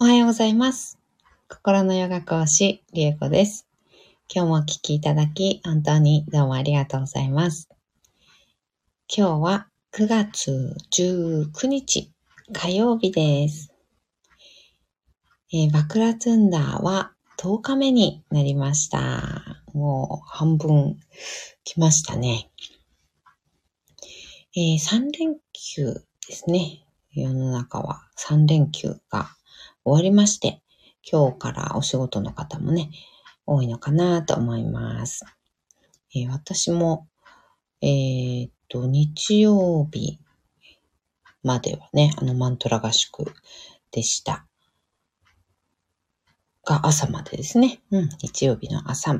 おはようございます。心のヨガ講師、りえこです。今日もお聞きいただき、本当にどうもありがとうございます。今日は9月19日火曜日です。えーバクラツンダーは10日目になりました。もう半分来ましたね。えー3連休ですね。世の中は3連休が終わりまして、今日からお仕事の方もね、多いのかなと思います。えー私も、えーっと、日曜日まではね、あのマントラ合宿でした。が朝までですね。うん、日曜日の朝、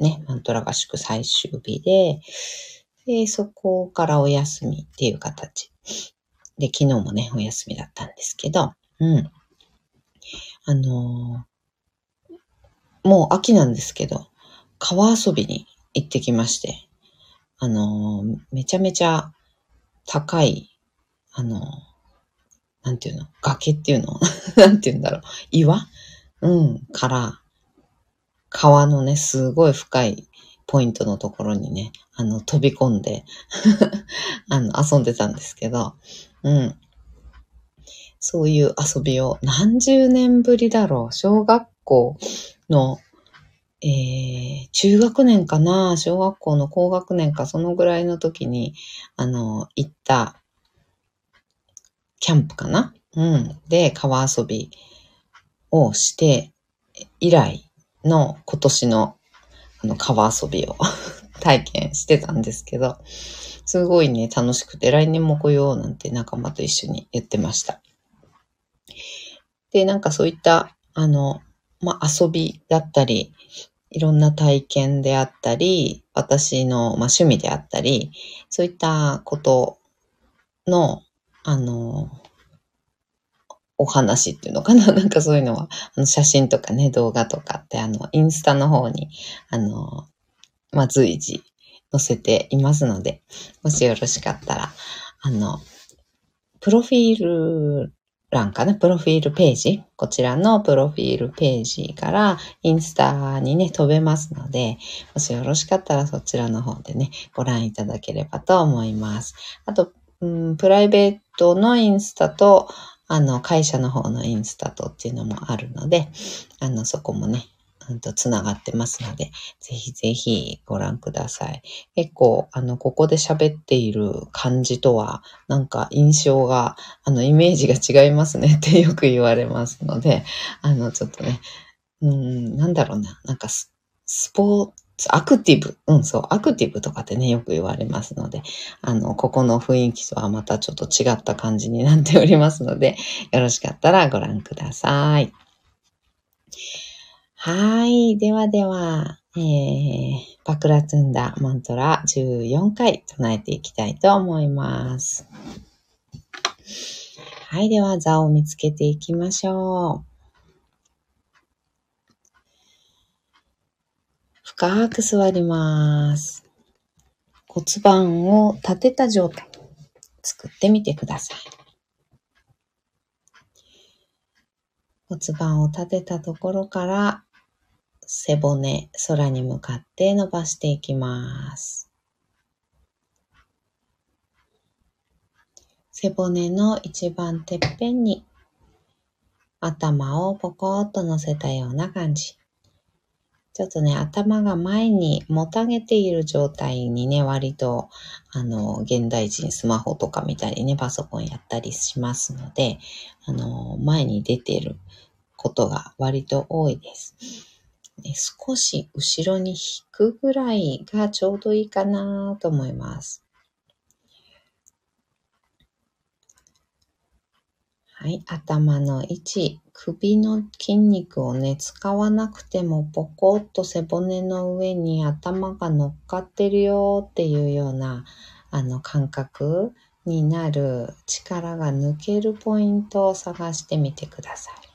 ね、マントラ合宿最終日で、で、そこからお休みっていう形。で、昨日もね、お休みだったんですけど、うん。あのーもう秋なんですけど、川遊びに行ってきまして、あのーめちゃめちゃ高い、あのーなんていうの崖っていうの なんていうんだろう岩？うん、から、川のね、すごい深いポイントのところにね、あの、飛び込んで、あの、遊んでたんですけど、うん。そういう遊びを何十年ぶりだろう。小学校の、えー、中学年かな？小学校の高学年かそのぐらいの時に、あの、行った、キャンプかな？うん。で、川遊びをして、以来の今年のあの川遊びを 体験してたんですけど、すごいね、楽しくて、来年も来ようなんて仲間と一緒に言ってました。で、なんかそういった、あの、まあ、遊びだったり、いろんな体験であったり、私の、まあ、趣味であったり、そういったことの、あの、お話っていうのかな？なんかそういうのは、あの写真とかね、動画とかって、あの、インスタの方に、あの、まあ、随時載せていますので、もしよろしかったら、あの、プロフィール欄かなプロフィールページ？こちらのプロフィールページからインスタにね、飛べますので、もしよろしかったらそちらの方でね、ご覧いただければと思います。あと、うん、プライベートのインスタと、あの、会社の方のインスタとっていうのもあるので、あの、そこもね、うんと、つながってますので、ぜひぜひご覧ください。結構、あの、ここで喋っている感じとは、なんか印象が、あの、イメージが違いますねってよく言われますので、あの、ちょっとね、うん、なんだろうな、なんかス、スポーツ、アクティブ、うん、そう、アクティブとかってね、よく言われますので、あの、ここの雰囲気とはまたちょっと違った感じになっておりますので、よろしかったらご覧ください。はい。ではでは、えー、バクラツンダマントラ14回唱えていきたいと思います。はい。では、座を見つけていきましょう。深く座ります。骨盤を立てた状態作ってみてください。骨盤を立てたところから背骨、空に向かって伸ばしていきます。背骨の一番てっぺんに頭をポコッと乗せたような感じ。ちょっとね、頭が前にもたげている状態にね、割と、あの、現代人スマホとか見たりね、パソコンやったりしますので、あの、前に出ていることが割と多いです。ね少し後ろに引くぐらいがちょうどいいかなと思います。はい、頭の位置、首の筋肉をね、使わなくてもポコッと背骨の上に頭が乗っかってるよっていうような、あの感覚になる力が抜けるポイントを探してみてください。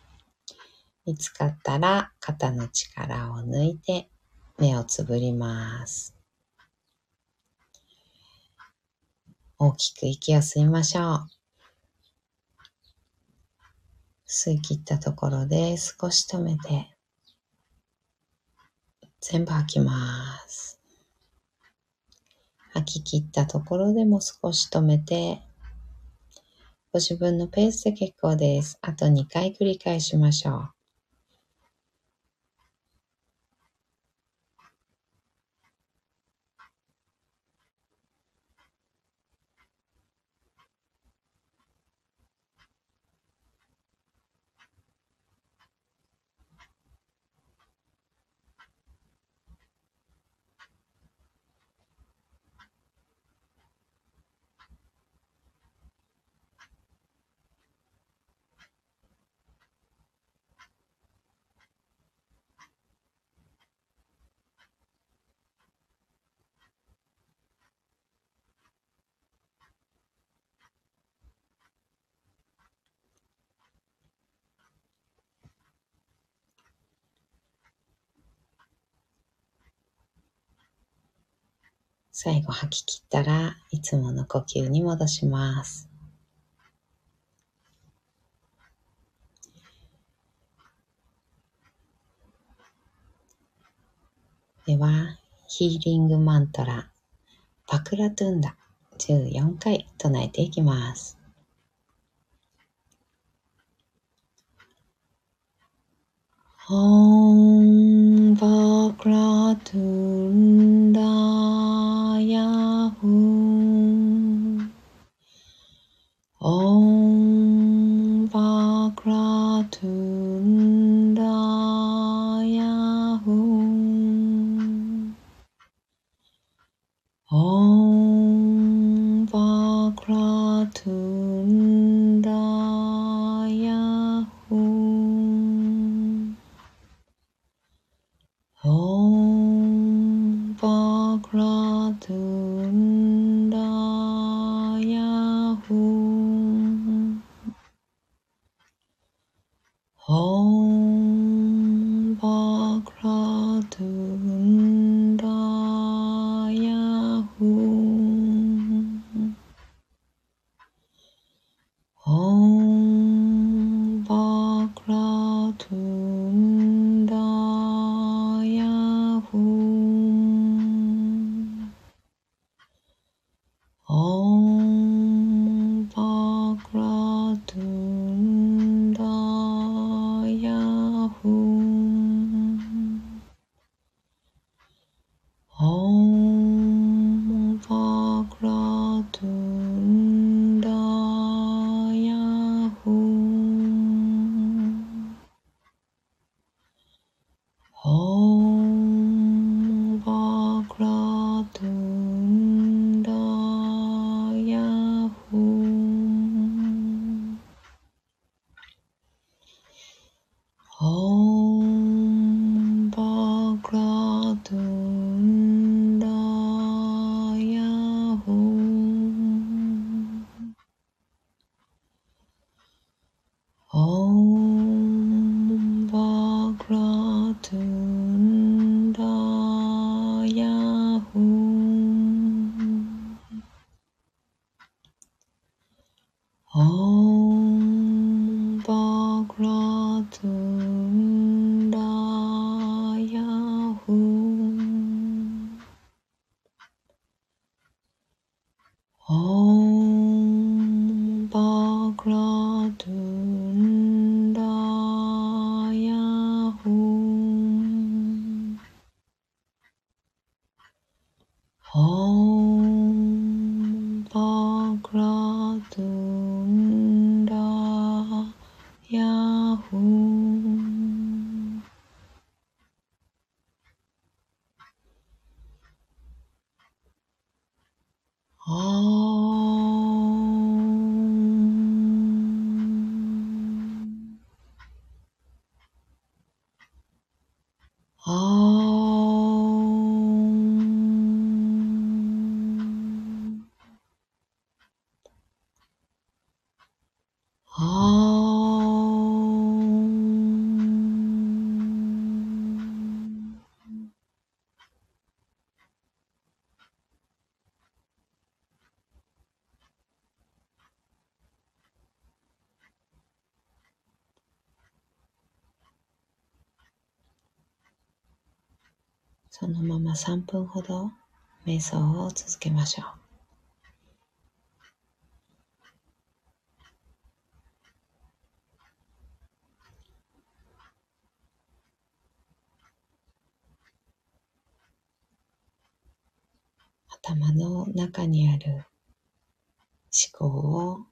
見つかったら肩の力を抜いて目をつぶります。大きく息を吸いましょう。吸い切ったところで少し止めて、全部吐きます。吐き切ったところでも少し止めて、ご自分のペースで結構です。あと2回繰り返しましょう。最後吐き切ったらいつもの呼吸に戻します。では、ヒーリングマントラ、パクラトゥンダ14回唱えていきます。Om Vakratundaya 哦。Father そのまま3分ほど瞑想を続けましょう。頭の中にある思考を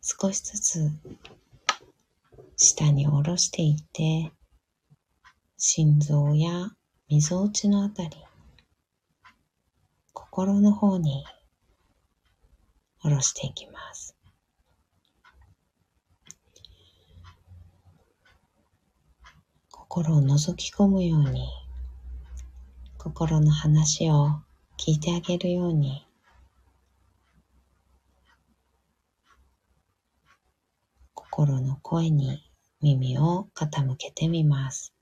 少しずつ下に下ろしていって心臓やみぞおちのあたり心の方に下ろしていきます心を覗き込むように心の話を聞いてあげるように心の声に耳を傾けてみます。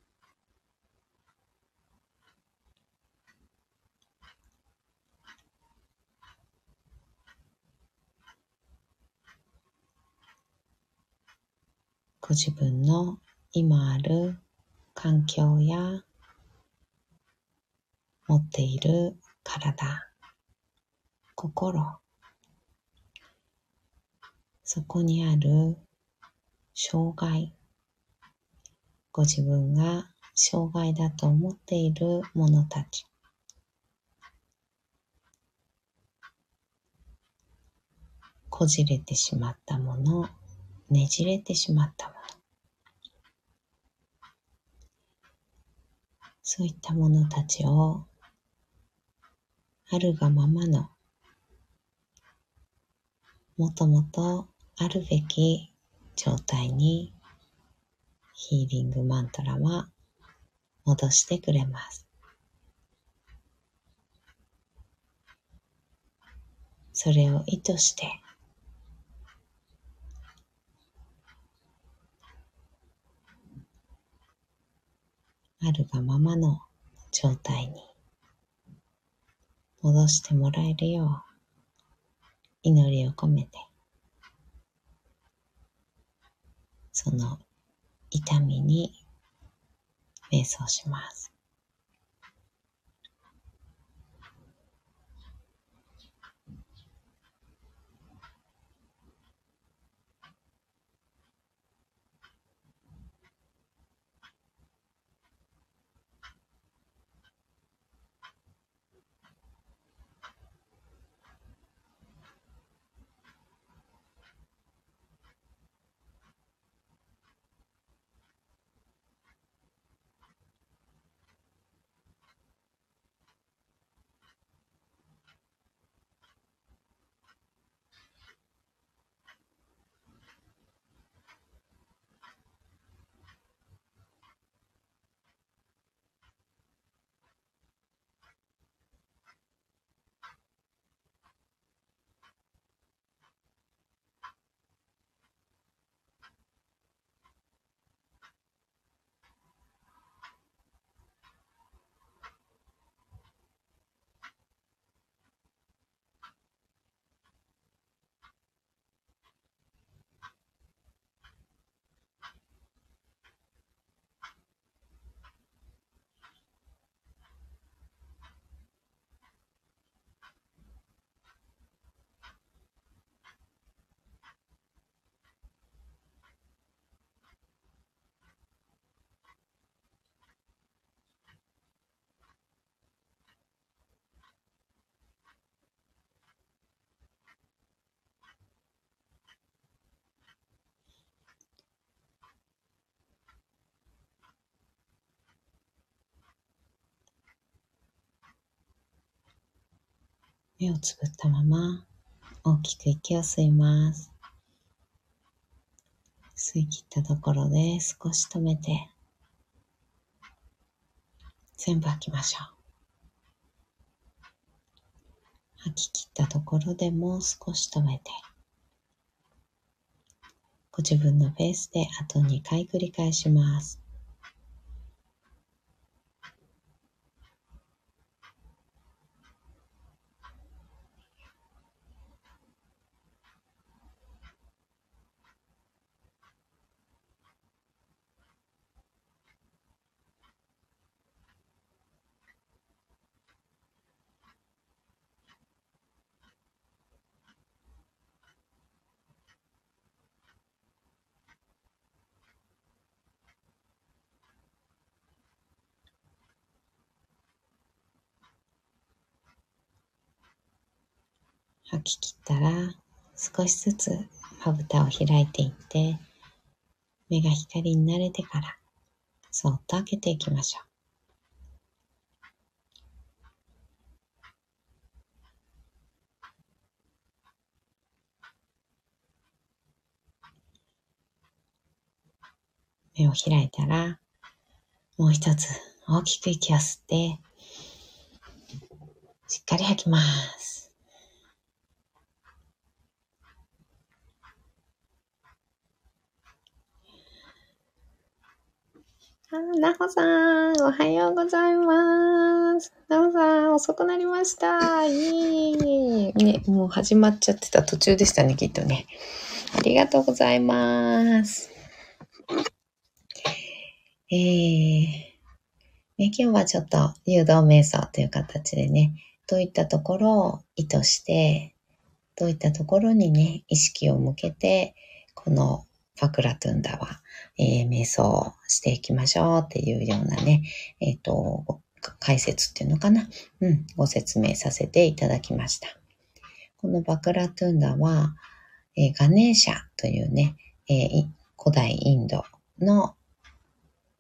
ご自分の今ある環境や持っている体、心、そこにある障害、ご自分が障害だと思っているものたち、こじれてしまったもの、ねじれてしまったもの、そういったものたちをあるがままの、もともとあるべき状態にヒーリングマントラは戻してくれます。それを意図してあるがままの状態に戻してもらえるよう祈りを込めてその痛みに瞑想します。目をつぶったまま大きく息を吸います。吸い切ったところで少し止めて全部吐きましょう。吐き切ったところでもう少し止めてご自分のペースであと2回繰り返します。吐き切ったら、少しずつまぶたを開いていって、目が光に慣れてから、そっと開けていきましょう。目を開いたら、もう一つ大きく息を吸って、しっかり吐きます。なほさん、おはようございます。なほさん、遅くなりました。いい。ね、もう始まっちゃってた途中でしたね、きっとね。ありがとうございます。えー、ね、今日はちょっと誘導瞑想という形でね、どういったところを意図して、どういったところにね、意識を向けて、このファクラトゥンダは、えー、瞑想していきましょうっていうようなね、えっ、ー、と、解説っていうのかな、うん、ご説明させていただきました。このバクラトゥンダは、えー、ガネーシャというね、えー、古代インドの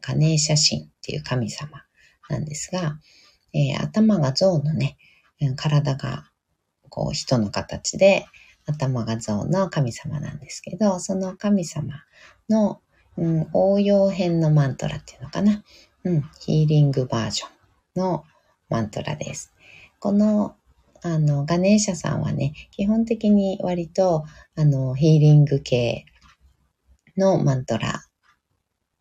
ガネーシャ神っていう神様なんですが、えー、頭が象のね、体がこう人の形で、頭が象の神様なんですけど、その神様の、うん、応用編のマントラっていうのかな。うん、ヒーリングバージョンのマントラです。この、あの、ガネーシャさんはね、基本的に割と、あの、ヒーリング系のマントラ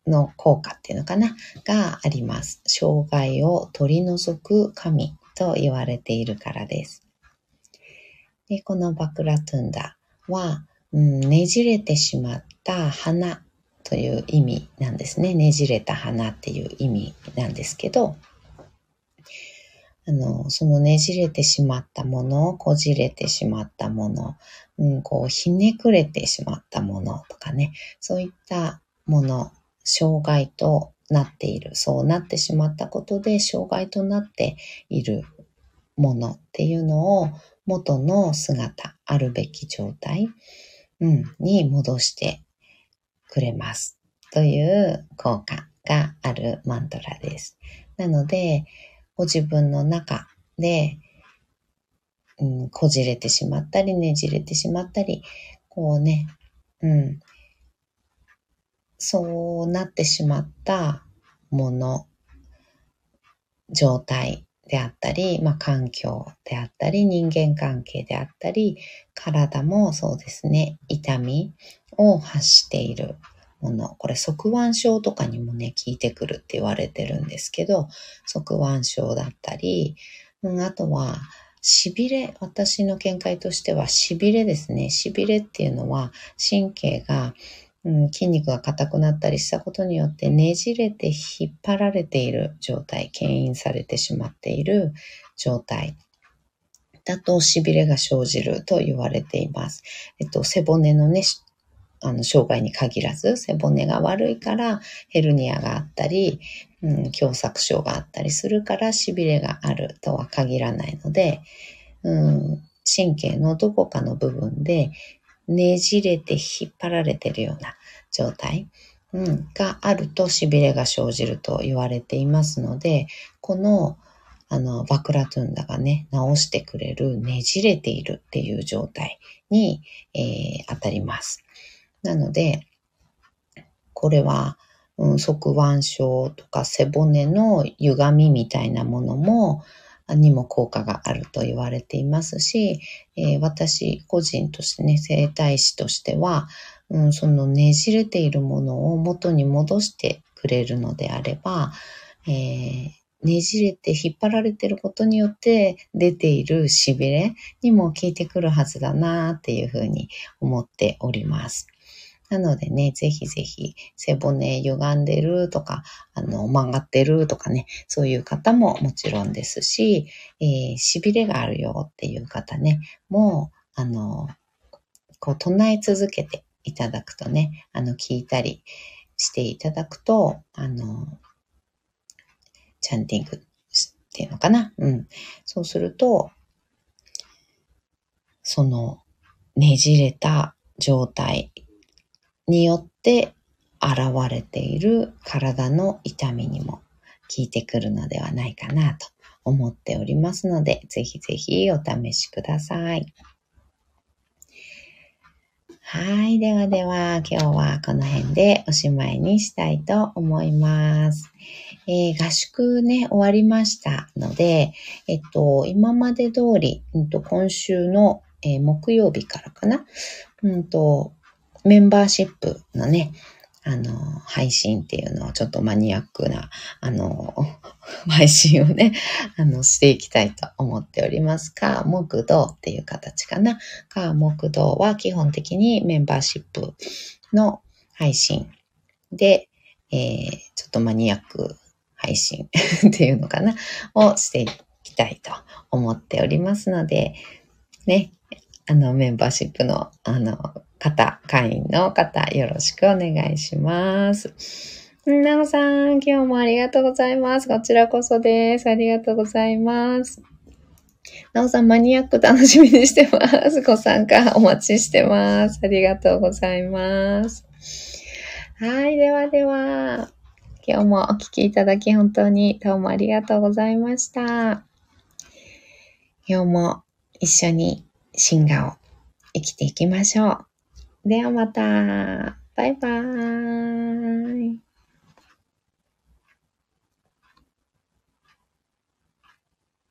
の効果っていうのかながあります。障害を取り除く神と言われているからです。でこのバクラトゥンダは、うん、ねじれてしまった花という意味なんですね。ねじれた花っていう意味なんですけど、あの、そのねじれてしまったもの、こじれてしまったもの、うん、こう、ひねくれてしまったものとかね、そういったもの障害となっている。そうなってしまったことで障害となっているものっていうのを元の姿、あるべき状態、うん、に戻してくれます。という効果があるマントラです。なので、ご自分の中で、うん、こじれてしまったり、ねじれてしまったり、こうね、うん、そうなってしまったもの、状態であったり、まあ、環境であったり、人間関係であったり、体もそうですね、痛みを発しているもの。これ、側腕症とかにもね、効いてくるって言われてるんですけど、側腕症だったり、うん、あとは、痺れ、私の見解としては痺れですね。痺れっていうのは神経がうん、筋肉が硬くなったりしたことによってねじれて引っ張られている状態、牽引されてしまっている状態だと痺れが生じると言われています。えっと、背骨のね、あの、障害に限らず、背骨が悪いからヘルニアがあったり、うん、狭窄症があったりするから痺れがあるとは限らないので、うん、神経のどこかの部分でねじれて引っ張られてるような状態、うん、があると痺れが生じると言われていますので、このあの、バクラトゥンダがね、直してくれるねじれているっていう状態に、えー、当たります。なので、これは、うん、側腕症とか背骨の歪みみたいなものも、にも効果があると言われていますし、えー、私個人としてね、整体師としては、うん、そのねじれているものを元に戻してくれるのであれば、えー、ねじれて引っ張られていることによって出ている痺れにも効いてくるはずだなっていうふうに思っております。なのでね、ぜひぜひ背骨歪んでるとか、あの、曲がってるとかね、そういう方ももちろんですし、えー、痺れがあるよっていう方ね、もう、あの、こう唱え続けていただくとね、あの、聞いたりしていただくと、あの、チャンティングっていうのかな？うん。そうすると、そのねじれた状態によって現れている体の痛みにも効いてくるのではないかなと思っておりますので、ぜひぜひお試しください。はい。ではでは、今日はこの辺でおしまいにしたいと思います。えー、合宿ね、終わりましたので、えっと、今まで通り、うんと、今週の、えー、木曜日からかな、うんと、メンバーシップのね、あの、配信っていうのをちょっとマニアックな、あの、配信をね、あの、していきたいと思っております。か、木道っていう形かな。か、木道は基本的にメンバーシップの配信で、えー、ちょっとマニアック配信っていうのかな、をしていきたいと思っておりますので、ね、あの、メンバーシップの、あの、方、会員の方、よろしくお願いします。なおさん、今日もありがとうございます。こちらこそです。ありがとうございます。なおさん、マニアック楽しみにしてます。ご参加お待ちしてます。ありがとうございます。はい、ではでは、今日もお聴きいただき本当にどうもありがとうございました。今日も一緒に進化を生きていきましょう。ではまた。バイバーイ。